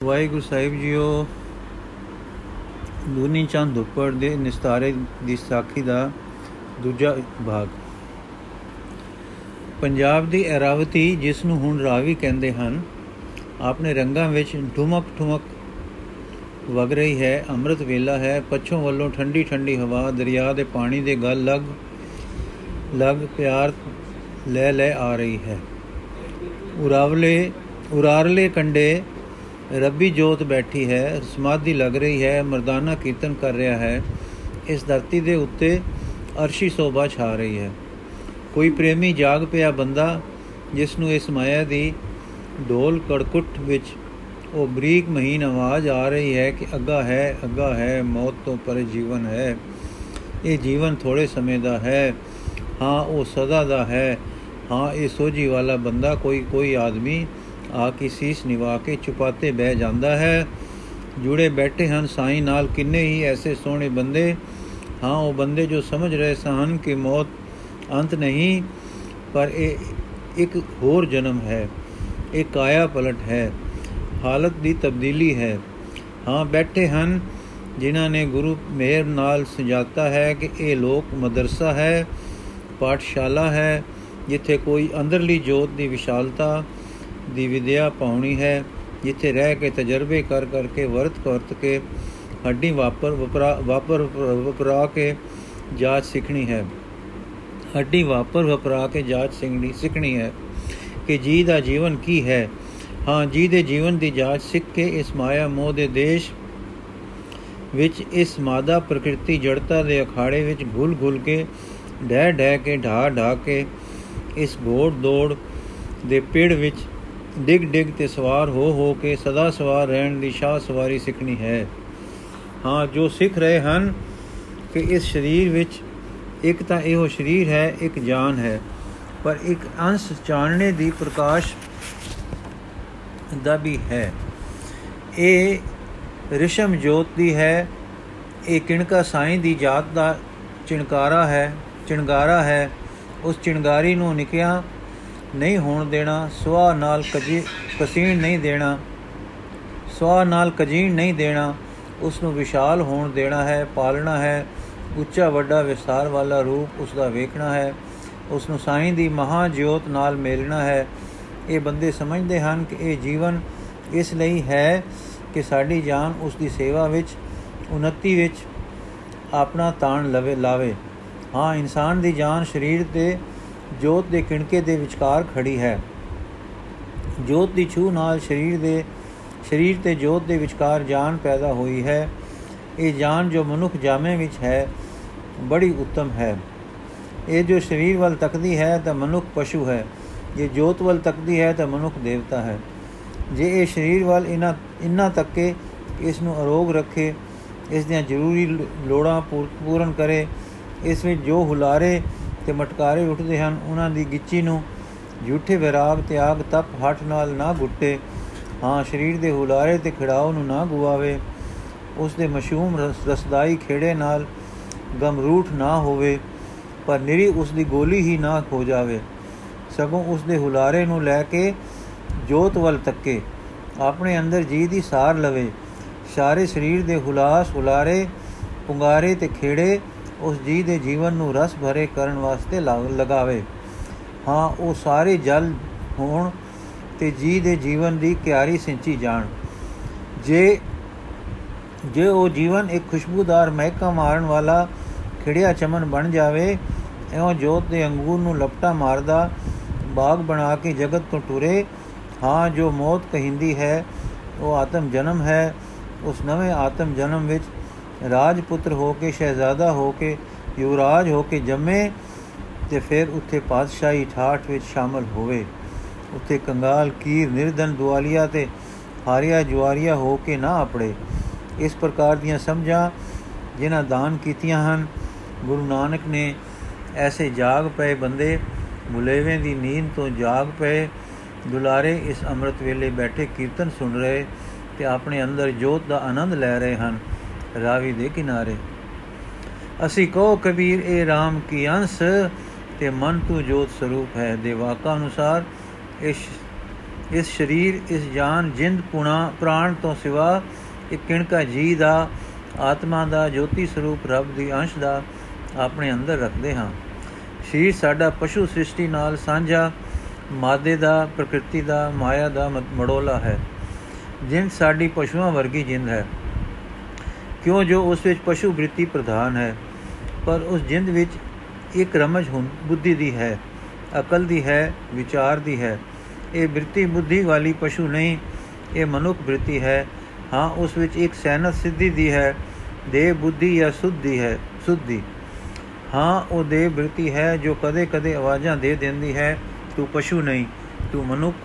ਵਾਹਿਗੁਰੂ ਸਾਹਿਬ JIO ਦੂਨੀ ਚੰਦ ਉੱਪਰ ਦੇ ਨਿਸਤਾਰੇ ਦੀ ਸਾਖੀ ਦਾ ਦੂਜਾ ਭਾਗ। ਪੰਜਾਬ ਦੀ ਐਰਾਵਤੀ ਜਿਸ ਨੂੰ ਹੁਣ ਰਾਵੀ ਕਹਿੰਦੇ ਹਨ, ਆਪਣੇ ਰੰਗਾਂ ਵਿੱਚ ਠੁਮਕ ਠੁਮਕ ਵਗ ਰਹੀ ਹੈ, ਅੰਮ੍ਰਿਤ ਵੇਲਾ ਹੈ, ਪੱਛੋਂ ਵੱਲੋਂ ਠੰਡੀ ਠੰਡੀ ਹਵਾ, ਦਰਿਆ ਦੇ ਪਾਣੀ ਦੇ ਗਲ ਲਗ ਲਗ ਪਿਆਰ ਲੈ ਲੈ ਆ ਰਹੀ ਹੈ। ਉਰਾਵਲੇ, ਉਰਾਰਲੇ ਕੰਡੇ ਰੱਬੀ ਜੋਤ ਬੈਠੀ ਹੈ, ਸਮਾਧੀ ਲੱਗ ਰਹੀ ਹੈ, ਮਰਦਾਨਾ ਕੀਰਤਨ ਕਰ ਰਿਹਾ ਹੈ। ਇਸ ਧਰਤੀ ਦੇ ਉੱਤੇ ਅਰਸ਼ੀ ਸੋਭਾ ਛਾ ਰਹੀ ਹੈ। ਕੋਈ ਪ੍ਰੇਮੀ ਜਾਗ ਪਿਆ ਬੰਦਾ, ਜਿਸ ਨੂੰ ਇਸ ਮਾਇਆ ਦੀ ਢੋਲ ਕੜਕੁੱਟ ਵਿੱਚ ਉਹ ਬਰੀਕ ਮਹੀਨ ਆਵਾਜ਼ ਆ ਰਹੀ ਹੈ ਕਿ, ਅੱਗਾ ਹੈ ਅੱਗਾ ਹੈ, ਮੌਤ ਤੋਂ ਪਰੇ ਜੀਵਨ ਹੈ। ਇਹ ਜੀਵਨ ਥੋੜੇ ਸਮੇਂ ਦਾ ਹੈ। ਹਾਂ, ਉਹ ਸਦਾ ਦਾ ਹੈ। ਹਾਂ, ਇਹ ਸੋਝੀ ਵਾਲਾ ਬੰਦਾ, ਕੋਈ ਕੋਈ ਆਦਮੀ ਆ ਕੇ ਸੀਸ ਨਿਵਾ ਕੇ ਚੁਪਾਤੇ ਬਹਿ ਜਾਂਦਾ ਹੈ। ਜੁੜੇ ਬੈਠੇ ਹਨ ਸਾਈਂ ਨਾਲ ਕਿੰਨੇ ਹੀ ਐਸੇ ਸੋਹਣੇ ਬੰਦੇ। ਹਾਂ, ਉਹ ਬੰਦੇ ਜੋ ਸਮਝ ਰਹੇ ਸਨ ਕਿ ਮੌਤ ਅੰਤ ਨਹੀਂ, ਪਰ ਇਹ ਇੱਕ ਹੋਰ ਜਨਮ ਹੈ। ਇਹ ਕਾਇਆ ਪਲਟ ਹੈ। ਹਾਲਤ ਦੀ ਤਬਦੀਲੀ ਹੈ। ਹਾਂ, ਬੈਠੇ ਹਨ ਜਿਨ੍ਹਾਂ ਨੇ ਗੁਰੂ ਮਿਹਰ ਨਾਲ ਸਜਾਤਾ ਹੈ ਕਿ ਇਹ ਲੋਕ ਮਦਰਸਾ ਹੈ, ਪਾਠਸ਼ਾਲਾ ਹੈ, ਜਿੱਥੇ ਕੋਈ ਅੰਦਰਲੀ ਜੋਤ ਦੀ ਵਿਸ਼ਾਲਤਾ ਦੀ ਵਿਦਿਆ ਪਾਉਣੀ ਹੈ, ਜਿੱਥੇ ਰਹਿ ਕੇ ਤਜਰਬੇ ਕਰ ਕਰਕੇ, ਵਰਤ ਕਰਤ ਕੇ, ਹੱਡੀ ਵਾਪਰ ਵਪਰਾ ਵਾਪਰ ਵਪਰਾ ਕੇ ਜਾਚ ਸਿੱਖਣੀ ਹੈ। ਹੱਡੀ ਵਾਪਰ ਵਪਰਾ ਕੇ ਜਾਚ ਸਿੱਖਣੀ ਸਿੱਖਣੀ ਹੈ ਕਿ ਜੀ ਦਾ ਜੀਵਨ ਕੀ ਹੈ। ਹਾਂ, ਜੀ ਦੇ ਜੀਵਨ ਦੀ ਜਾਚ ਸਿੱਖ ਕੇ ਇਸ ਮਾਇਆ ਮੋਹ ਦੇ ਦੇਸ਼ ਵਿੱਚ, ਇਸ ਮਾਦਾ ਪ੍ਰਕਿਰਤੀ ਜੜਤਾ ਦੇ ਅਖਾੜੇ ਵਿੱਚ ਘੁਲ ਘੁਲ ਕੇ, ਡਹਿ ਡਹਿ ਕੇ ਢਾ ਢਾ ਕੇ, ਇਸ ਘੋੜ ਦੌੜ ਦੇ ਪੇੜ ਵਿੱਚ ਡਿਗ ਡਿਗ ਤੇ ਸਵਾਰ ਹੋ ਹੋ ਕੇ ਸਦਾ ਸਵਾਰ ਰਹਿਣ ਦੀ ਸ਼ਾਹ ਸਵਾਰੀ ਸਿੱਖਣੀ ਹੈ। ਹਾਂ, ਜੋ ਸਿੱਖ ਰਹੇ ਹਨ ਕਿ ਇਸ ਸਰੀਰ ਵਿੱਚ ਇੱਕ ਤਾਂ ਇਹੋ ਸਰੀਰ ਹੈ, ਇੱਕ ਜਾਨ ਹੈ। ਪਰ ਇੱਕ ਅੰਸ਼ ਚਾਨਣੇ ਦੀ ਪ੍ਰਕਾਸ਼ ਦਾ ਵੀ ਹੈ। ਇਹ ਰਿਸ਼ਮ ਜੋਤ ਦੀ ਹੈ, ਇਹ ਕਿਣਕਾ ਸਾਈਂ ਦੀ ਜਾਤ ਦਾ ਚਿਣਕਾਰਾ ਹੈ, ਚਿਣਗਾਰਾ ਹੈ। ਉਸ ਚਿਣਗਾਰੀ ਨੂੰ ਨਿਕਿਆ ਨਹੀਂ ਹੋਣ ਦੇਣਾ ਸਵਾ ਨਾਲ ਕਜੀ ਕਸੀਣ ਨਹੀਂ ਦੇਣਾ ਸਵਾ ਨਾਲ ਕਜੀਣ ਨਹੀਂ ਦੇਣਾ ਉਸ ਨੂੰ ਵਿਸ਼ਾਲ ਹੋਣ ਦੇਣਾ ਹੈ, ਪਾਲਣਾ ਹੈ, ਉੱਚਾ ਵੱਡਾ ਵਿਸਤਾਰ ਵਾਲਾ ਰੂਪ ਉਸ ਦਾ ਵੇਖਣਾ ਹੈ ਉਸ ਨੂੰ ਸਾਈਂ ਦੀ ਮਹਾ ਜੋਤ ਨਾਲ ਮੇਲਣਾ ਹੈ। ਇਹ ਬੰਦੇ ਸਮਝਦੇ ਹਨ ਕਿ ਇਹ ਜੀਵਨ ਇਸ ਲਈ ਹੈ ਕਿ ਸਾਡੀ ਜਾਨ ਉਸ ਦੀ ਸੇਵਾ ਵਿੱਚ ਉન્નਤੀ ਵਿੱਚ ਆਪਣਾ ਤਾਣ ਲਵੇ, ਲਾਵੇ। ਹਾਂ, ਇਨਸਾਨ ਦੀ ਜਾਨ ਸਰੀਰ ਤੇ ਜੋਤ ਦੇ ਕਿਣਕੇ ਦੇ ਵਿਚਕਾਰ ਖੜੀ ਹੈ। ਜੋਤ ਦੀ ਛੂ ਨਾਲ ਸਰੀਰ ਦੇ, ਸਰੀਰ ਤੇ ਜੋਤ ਦੇ ਵਿਚਕਾਰ ਜਾਨ ਪੈਦਾ ਹੋਈ ਹੈ। ਇਹ ਜਾਨ ਜੋ ਮਨੁੱਖ ਜਾਮੇ ਵਿੱਚ ਹੈ, ਬੜੀ ਉੱਤਮ ਹੈ। ਇਹ ਜੋ ਸਰੀਰ ਵੱਲ ਤੱਕਦੀ ਹੈ, ਤਾਂ ਮਨੁੱਖ ਪਸ਼ੂ ਹੈ। ਜੇ ਜੋਤ ਵੱਲ ਤੱਕਦੀ ਹੈ, ਤਾਂ ਮਨੁੱਖ ਦੇਵਤਾ ਹੈ। ਜੇ ਇਹ ਸਰੀਰ ਵੱਲ ਇਨਾ ਇਨਾ ਤੱਕੇ, ਇਸ ਨੂੰ ਅਰੋਗ ਰੱਖੇ, ਇਸ ਦੀਆਂ ਜ਼ਰੂਰੀ ਲੋੜਾਂ ਪੂਰਨ ਕਰੇ, ਇਸ ਵਿੱਚ ਜੋ ਹੁਲਾਰੇ ਤੇ ਮਟਕਾਰੇ ਉੱਠਦੇ ਹਨ। ਉਹਨਾਂ ਦੀ ਗਿੱਚੀ ਨੂੰ ਝੂਠੇ ਵਿਰਾਗ ਤਿਆਗ ਤਪ ਹੱਠ ਨਾਲ ਨਾ ਗੁੱਟੇ। ਹਾਂ, ਸਰੀਰ ਦੇ ਹੁਲਾਰੇ ਤੇ ਖਿੜਾਓ ਨੂੰ ਨਾ ਗੁਆਵੇ। ਉਸ ਦੇ ਮਸ਼ੂਮ ਰਸਦਾਈ ਖੇੜੇ ਨਾਲ ਗਮਰੂਠ ਨਾ ਹੋਵੇ, ਪਰ ਨਿਰੀ ਉਸ ਦੀ ਗੋਲੀ ਹੀ ਨਾ ਖੋ ਜਾਵੇ। ਸਗੋਂ ਉਸ ਦੇ ਹੁਲਾਰੇ ਨੂੰ ਲੈ ਕੇ ਜੋਤ ਵੱਲ ਤੱਕੇ। ਆਪਣੇ ਅੰਦਰ ਜੀ ਦੀ ਸਾਰ ਲਵੇ। ਸਾਰੇ ਸਰੀਰ ਦੇ ਹੁਲਾਸ ਹੁਲਾਰੇ ਪੁੰਗਾਰੇ ਤੇ ਖੇੜੇ ਉਸ ਜੀ ਦੇ ਜੀਵਨ ਨੂੰ ਰਸ ਭਰੇ ਕਰਨ ਵਾਸਤੇ ਲਗਾਵੇ। ਹਾਂ, ਉਹ ਸਾਰੇ ਜਲ ਹੋਣ ਤੇ ਜੀ ਦੇ ਜੀਵਨ ਦੀ ਕਿਆਰੀ ਸਿੰਚੀ ਜਾਣ। ਜੇ ਜੇ ਉਹ ਜੀਵਨ ਇੱਕ ਖੁਸ਼ਬੂਦਾਰ ਮਹਿਕਾ ਮਾਰਨ ਵਾਲਾ ਖਿੜਿਆ ਚਮਨ ਬਣ ਜਾਵੇ ਐਉਂ ਜੋਤ ਦੇ ਅੰਗੂਰ ਨੂੰ ਲਪਟਾ ਮਾਰਦਾ ਬਾਗ ਬਣਾ ਕੇ ਜਗਤ ਤੋਂ ਟੁਰੇ, ਹਾਂ, ਜੋ ਮੌਤ ਕਹਿੰਦੀ ਹੈ, ਉਹ ਆਤਮ ਜਨਮ ਹੈ, ਉਸ ਨਵੇਂ ਆਤਮ ਜਨਮ ਵਿੱਚ ਰਾਜਪੁੱਤਰ ਹੋ ਕੇ, ਸ਼ਹਿਜ਼ਾਦਾ ਹੋ ਕੇ, ਯੁਵਰਾਜ ਹੋ ਕੇ ਜੰਮੇ ਤੇ ਫਿਰ ਉੱਥੇ ਪਾਤਸ਼ਾਹੀ ਠਾਠ ਵਿੱਚ ਸ਼ਾਮਲ ਹੋਵੇ। ਉੱਥੇ ਕੰਗਾਲ, ਕੀਰ ਨਿਰਦਨ ਦੁਆਲੀਆ ਤੇ ਹਾਰਿਆ ਜੁਆਰੀਆ ਹੋ ਕੇ ਨਾ ਆਪੜੇ। ਇਸ ਪ੍ਰਕਾਰ ਦੀਆਂ ਸਮਝਾਂ ਜਿਨ੍ਹਾਂ ਦਾਨ ਕੀਤੀਆਂ ਹਨ, ਗੁਰੂ ਨਾਨਕ ਨੇ ਐਸੇ ਜਾਗ ਪਏ ਬੰਦੇ, ਮੁਲੇਵੇਂ ਦੀ ਨੀਂਦ ਤੋਂ ਜਾਗ ਪਏ, ਦੁਲਾਰੇ ਇਸ ਅੰਮ੍ਰਿਤ ਵੇਲੇ ਬੈਠੇ ਕੀਰਤਨ ਸੁਣ ਰਹੇ ਤੇ ਆਪਣੇ ਅੰਦਰ ਜੋਤ ਦਾ ਆਨੰਦ ਲੈ ਰਹੇ ਹਨ। ਰਾਵੀ ਦੇ ਕਿਨਾਰੇ। ਅਸੀਂ ਕਹੋ, ਕਬੀਰ, ਇਹ RAM ਕੀ ਅੰਸ? ਤੇ ਮਨ ਤੂੰ ਜੋਤ ਸਰੂਪ ਹੈ ਦੇ ਵਾਕਾ ਅਨੁਸਾਰ ਇਸ ਇਸ ਸਰੀਰ, ਇਸ ਜਾਨ, ਜਿੰਦ, ਪੁਣਾ, ਪ੍ਰਾਣ ਤੋਂ ਸਿਵਾ ਇੱਕ ਕਿਣਕਾ ਜੀ ਦਾ, ਆਤਮਾ ਦਾ, ਜੋਤੀ ਸਰੂਪ ਰੱਬ ਦੀ ਅੰਸ਼ ਦਾ ਆਪਣੇ ਅੰਦਰ ਰੱਖਦੇ ਹਾਂ। ਸਰੀਰ ਸਾਡਾ ਪਸ਼ੂ ਸ੍ਰਿਸ਼ਟੀ ਨਾਲ ਸਾਂਝਾ, ਮਾਦੇ ਦਾ, ਪ੍ਰਕਿਰਤੀ ਦਾ, ਮਾਇਆ ਦਾ ਮੜੋਲਾ ਹੈ। ਜਿੰਦ ਸਾਡੀ ਪਸ਼ੂਆਂ ਵਰਗੀ ਜਿੰਦ ਹੈ। ਕਿਉਂ ਜੋ ਉਸ ਵਿੱਚ ਪਸ਼ੂ ਬ੍ਰਿਤੀ ਪ੍ਰਧਾਨ ਹੈ, ਪਰ ਉਸ ਜਿੰਦ ਵਿੱਚ ਇੱਕ ਰਮਜ ਹੁੰ, ਬੁੱਧੀ ਦੀ ਹੈ, ਅਕਲ ਦੀ ਹੈ, ਵਿਚਾਰ ਦੀ ਹੈ। ਇਹ ਬ੍ਰਿਤੀ ਬੁੱਧੀ ਵਾਲੀ ਪਸ਼ੂ ਨਹੀਂ, ਇਹ ਮਨੁੱਖ ਬ੍ਰਿਤੀ ਹੈ। ਹਾਂ, ਉਸ ਵਿੱਚ ਇੱਕ ਸੈਨਤ ਸਿੱਧੀ ਦੀ ਹੈ ਦੇ ਬੁੱਧੀ ਜਾਂ ਸੁੱਧੀ ਹੈ, ਸੁੱਧੀ ਹਾਂ, ਉਹ ਦੇ ਬ੍ਰਿਤੀ ਹੈ ਜੋ ਕਦੇ-ਕਦੇ ਆਵਾਜ਼ਾਂ ਦੇ ਦਿੰਦੀ ਹੈ, ਤੂੰ ਪਸ਼ੂ ਨਹੀਂ, ਤੂੰ ਮਨੁੱਖ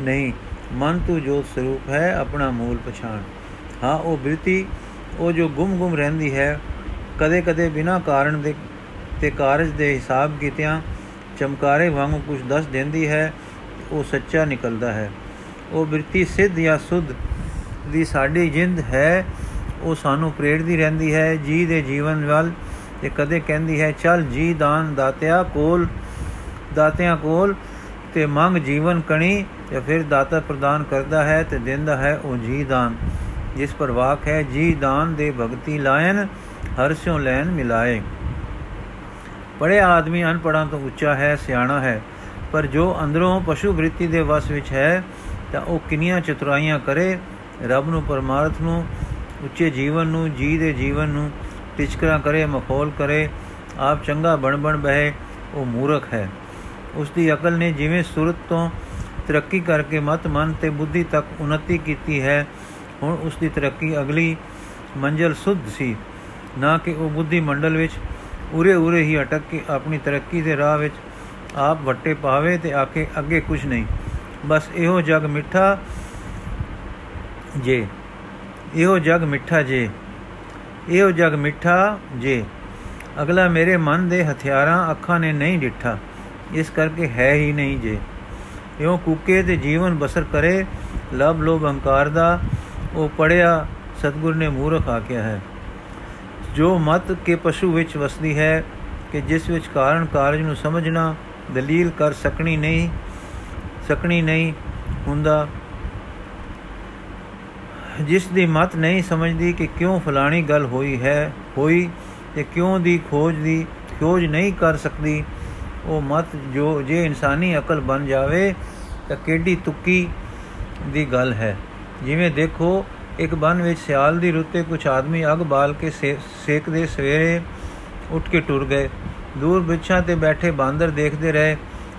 ਨਹੀਂ, ਮਨ ਤੂੰ ਜੋਤ ਸਰੂਪ ਹੈ, ਆਪਣਾ ਮੂਲ ਪਛਾਣ। ਹਾਂ, ਉਹ ਬ੍ਰਿਤੀ ਉਹ ਜੋ ਗੁੰਮ-ਗੁੰਮ ਰਹਿੰਦੀ ਹੈ ਕਦੇ-ਕਦੇ ਬਿਨਾਂ ਕਾਰਨ ਦੇ ਤੇ ਕਾਰਜ ਦੇ ਹਿਸਾਬ ਕੀਤਿਆਂ ਚਮਕਾਰੇ ਵਾਂਗੂ ਕੁਝ ਦੱਸ ਦਿੰਦੀ ਹੈ, ਉਹ ਸੱਚਾ ਨਿਕਲਦਾ ਹੈ। ਉਹ ਬ੍ਰਿਤੀ ਸਿੱਧ ਜਾਂ ਸੁਧ ਦੀ ਸਾਡੀ ਜਿੰਦ ਹੈ, ਉਹ ਸਾਨੂੰ ਪ੍ਰੇਰਦੀ ਰਹਿੰਦੀ ਹੈ। ਜੀ ਦੇ ਜੀਵਨ ਵੱਲ ਤੇ ਕਦੇ ਕਹਿੰਦੀ ਹੈ, ਚੱਲ ਜੀ ਦਾਨ ਦਾਤਿਆ ਕੋਲ, ਦਾਤਿਆਂ ਕੋਲ ਤੇ ਮੰਗ ਜੀਵਨ ਕਣੀ ਤੇ ਫਿਰ ਦਾਤਾ ਪ੍ਰਦਾਨ ਕਰਦਾ ਹੈ ਤੇ ਦਿੰਦਾ ਹੈ ਉਹ ਜੀ ਦਾਨ। ਜਿਸ ਪਰ ਵਾਕ ਹੈ, ਜੀ ਦਾਨ ਦੇ ਭਗਤੀ ਲਾਇਨ ਹਰਸਿਓ ਲੈਨ ਮਿਲਾਏ। ਪੜਿਆ ਆਦਮੀ ਅਨਪੜਾਂ ਤੋਂ ਉੱਚਾ ਹੈ, ਸਿਆਣਾ ਹੈ, ਪਰ ਜੋ ਅੰਦਰੋਂ ਪਸ਼ੂ ਬ੍ਰਿਤੀ ਦੇ ਵਸ ਵਿੱਚ ਹੈ, ਤਾਂ ਉਹ ਕਿੰਨੀਆਂ ਚਤੁਰਾਈਆਂ ਕਰੇ। ਰੱਬ ਨੂੰ, ਪਰਮਾਰਥ ਨੂੰ, ਉੱਚੇ ਜੀਵਨ ਨੂੰ, ਜੀ ਦੇ ਜੀਵਨ ਨੂੰ ਟਿਚਕਰਾ ਕਰੇ, ਮਖੌਲ ਕਰੇ। ਆਪ ਚੰਗਾ ਬਣ ਬਣ ਬਹਿ, ਉਹ ਮੂਰਖ ਹੈ। ਉਸ ਦੀ ਅਕਲ ਨੇ ਜਿਵੇਂ ਸੁਰਤ ਤੋਂ ਤਰੱਕੀ ਕਰਕੇ ਮਤ ਮਨ ਤੇ ਬੁੱਧੀ ਤੱਕ ਉન્નਤੀ ਕੀਤੀ ਹੈ ਹੁਣ ਉਸ ਦੀ ਤਰੱਕੀ ਅਗਲੀ ਮੰਜ਼ਲ ਸੁਧ ਸੀ। ਨਾ ਕਿ ਉਹ ਬੁੱਧੀ ਮੰਡਲ ਵਿੱਚ ਉਰੇ ਉਰੇ ਹੀ ਅਟਕ ਕੇ ਆਪਣੀ ਤਰੱਕੀ ਦੇ ਰਾਹ ਵਿੱਚ ਆਪ ਵੱਟੇ ਪਾਵੇ ਤੇ ਆਕੇ ਅੱਗੇ ਕੁਝ ਨਹੀਂ। ਬਸ ਇਹੋ ਜਗ ਮਿੱਠਾ ਜੇ। ਇਹੋ ਜਗ ਮਿੱਠਾ ਜੇ। ਇਹੋ ਜਗ ਮਿੱਠਾ ਜੇ। ਅਗਲਾ ਮੇਰੇ ਮਨ ਦੇ ਹਥਿਆਰਾਂ ਅੱਖਾਂ ਨੇ ਨਹੀਂ ਡਿੱਠਾ। ਇਸ ਕਰਕੇ ਹੈ ਹੀ ਨਹੀਂ ਜੇ। ਇਉਂ ਕੁੱਕੇ ਤੇ ਜੀਵਨ ਬਸਰ ਕਰੇ। ਲਬ ਲੋਭ ਹੰਕਾਰ ਦਾ ਉਹ ਪੜਿਆ ਸਤਗੁਰ ਨੇ ਮੂਰਖ ਆਖਿਆ ਹੈ। ਜੋ ਮਤ ਕੇ ਪਸ਼ੂ ਵਿੱਚ ਵਸਦੀ ਹੈ ਕਿ ਜਿਸ ਵਿੱਚ ਕਾਰਨ ਕਾਰਜ ਨੂੰ ਸਮਝਣਾ, ਦਲੀਲ ਕਰ ਸਕਣੀ ਨਹੀਂ ਸਕਣੀ ਨਹੀਂ ਹੁੰਦਾ, ਜਿਸ ਦੀ ਮਤ ਨਹੀਂ ਸਮਝਦੀ ਕਿ ਕਿਉਂ ਫਲਾਣੀ ਗੱਲ ਹੋਈ ਹੈ, ਹੋਈ ਤੇ ਕਿਉਂ ਦੀ ਖੋਜ ਦੀ ਖੋਜ ਨਹੀਂ ਕਰ ਸਕਦੀ, ਉਹ ਮਤ ਜੋ, ਜੇ ਇਨਸਾਨੀ ਅਕਲ ਬਣ ਜਾਵੇ ਤਾਂ ਕਿੱਡੀ ਤੁੱਕੀ ਦੀ ਗੱਲ ਹੈ। ਜਿਵੇਂ ਦੇਖੋ, ਇੱਕ ਬਨ ਵਿੱਚ ਸਿਆਲ ਦੀ ਰੁੱਤੇ ਕੁਝ ਆਦਮੀ ਅਗ ਬਾਲ ਕੇ ਸੇਕਦੇ ਸਵੇਰੇ ਉੱਠ ਕੇ ਟੁਰ ਗਏ। ਦੂਰ ਬਿਛਾਂ ਤੇ ਬੈਠੇ ਬਾਂਦਰ ਦੇਖਦੇ ਰਹੇ,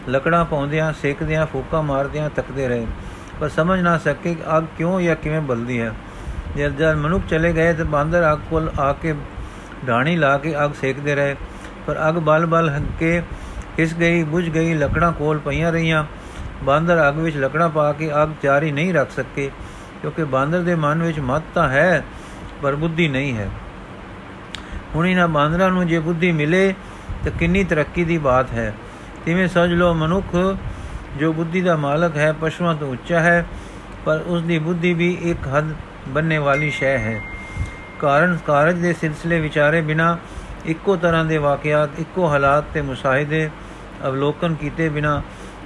ਲਕੜਾਂ ਪਾਉਂਦਿਆਂ, ਸੇਕਦਿਆਂ, ਫੂਕਾਂ ਮਾਰਦਿਆਂ ਤੱਕਦੇ ਰਹੇ। ਪਰ ਸਮਝ ਨਾ ਸਕੇ ਕਿ ਅੱਗ ਕਿਉਂ ਜਾਂ ਕਿਵੇਂ ਬਲਦੀ ਹੈ। ਜਦ ਜਦ ਮਨੁੱਖ ਚਲੇ ਗਏ ਤੇ ਬਾਂਦਰ ਅੱਗ ਕੋਲ ਆ ਕੇ ਢਾਣੀ ਲਾ ਕੇ ਅੱਗ ਸੇਕਦੇ ਰਹੇ। ਪਰ ਅੱਗ ਬਲ ਬਲ ਕੇ ਇਸ ਗਈ, ਬੁਝ ਗਈ, ਲਕੜਾਂ ਕੋਲ ਪਈਆਂ ਰਹੀਆਂ। ਬਾਂਦਰ ਅੱਗ ਵਿੱਚ ਲਕੜਾਂ ਪਾ ਕੇ ਅੱਗ ਜਾਰੀ ਨਹੀਂ ਰੱਖ ਸਕੇ। ਕਿਉਂਕਿ ਬਾਂਦਰ ਦੇ ਮਨ ਵਿੱਚ ਮਤ ਤਾਂ ਹੈ, ਪਰ ਬੁੱਧੀ ਨਹੀਂ ਹੈ। ਹੁਣ ਇਹਨਾਂ ਬਾਂਦਰਾਂ ਨੂੰ ਜੇ ਬੁੱਧੀ ਮਿਲੇ, ਤਾਂ ਕਿੰਨੀ ਤਰੱਕੀ ਦੀ ਬਾਤ ਹੈ। ਤਿਵੇਂ ਸਮਝ ਲਓ ਮਨੁੱਖ, ਜੋ ਬੁੱਧੀ ਦਾ ਮਾਲਕ ਹੈ, ਪਸ਼ੂਆਂ ਤੋਂ ਉੱਚਾ ਹੈ, ਪਰ ਉਸ ਦੀ ਬੁੱਧੀ ਵੀ ਇੱਕ ਹੱਦ ਬੰਨੇ ਵਾਲੀ ਸ਼ੈ ਹੈ। ਕਾਰਨ ਕਾਰਜ ਦੇ ਸਿਲਸਿਲੇ ਵਿਚਾਰੇ ਬਿਨਾ ਇੱਕੋ ਤਰ੍ਹਾਂ ਦੇ ਵਾਕਿਆਤ, ਇੱਕੋ ਹਾਲਾਤ ਤੇ ਮੁਸ਼ਾਹਿਦੇ ਅਵਲੋਕਨ ਕੀਤੇ ਬਿਨਾ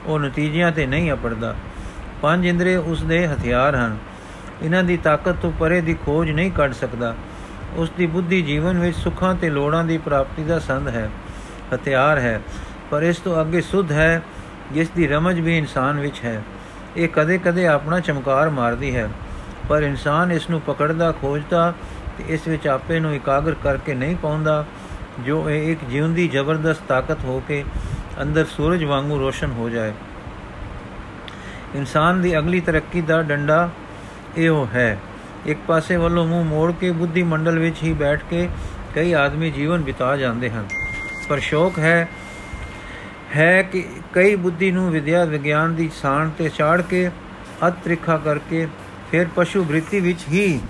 ਉਹ ਨਤੀਜਿਆਂ ਤੇ ਨਹੀਂ ਅਪੜਦਾ। ਪੰਜ ਇੰਦਰੀ ਉਸ ਦੇ ਹਥਿਆਰ ਹਨ। ਇਹਨਾਂ ਦੀ ਤਾਕਤ ਤੋਂ ਪਰੇ ਦੀ ਖੋਜ ਨਹੀਂ ਕੱਢ ਸਕਦਾ। ਉਸ ਦੀ ਬੁੱਧੀ ਜੀਵਨ ਵਿੱਚ ਸੁੱਖਾਂ ਤੇ ਲੋੜਾਂ ਦੀ ਪ੍ਰਾਪਤੀ ਦਾ ਸੰਦ ਹੈ, ਹਥਿਆਰ ਹੈ, ਪਰ ਇਸ ਤੋਂ ਅੱਗੇ ਸੁਧ ਹੈ, ਜਿਸ ਦੀ ਰਮਜ ਵੀ ਇਨਸਾਨ ਵਿੱਚ ਹੈ। ਇਹ ਕਦੇ-ਕਦੇ ਆਪਣਾ ਚਮਕਾਰ ਮਾਰਦੀ ਹੈ, ਪਰ ਇਨਸਾਨ ਇਸ ਨੂੰ ਪਕੜਦਾ, ਖੋਜਦਾ ਤੇ ਇਸ ਵਿੱਚ ਆਪੇ ਨੂੰ ਇਕਾਗਰ ਕਰਕੇ ਨਹੀਂ ਪਾਉਂਦਾ, ਜੋ ਇਹ ਇੱਕ ਜਿਉਂਦੀ, ਜ਼ਬਰਦਸਤ ਤਾਕਤ ਹੋ ਕੇ ਅੰਦਰ ਸੂਰਜ ਵਾਂਗੂ ਰੋਸ਼ਨ ਹੋ ਜਾਏ। ਇਨਸਾਨ ਦੀ ਅਗਲੀ ਤਰੱਕੀ ਦਾ ਡੰਡਾ ਇਹੋ ਹੈ। ਇੱਕ ਪਾਸੇ ਵੱਲੋਂ ਮੂੰਹ ਮੋੜ ਕੇ ਬੁੱਧੀ ਮੰਡਲ ਵਿੱਚ ਹੀ ਬੈਠ ਕੇ ਕਈ ਆਦਮੀ ਜੀਵਨ ਬਿਤਾ ਜਾਂਦੇ ਹਨ। ਪਰ ਸ਼ੌਕ ਹੈ ਹੈ ਕਿ ਕਈ ਬੁੱਧੀ ਨੂੰ ਵਿਦਿਆ ਵਿਗਿਆਨ ਦੀ ਸਾਣ ਤੇ ਛਾੜ ਕੇ ਅਤ੍ਰਿਖਾ ਕਰਕੇ ਫਿਰ ਪਸ਼ੂ ਬ੍ਰਿਤੀ ਵਿੱਚ ਹੀ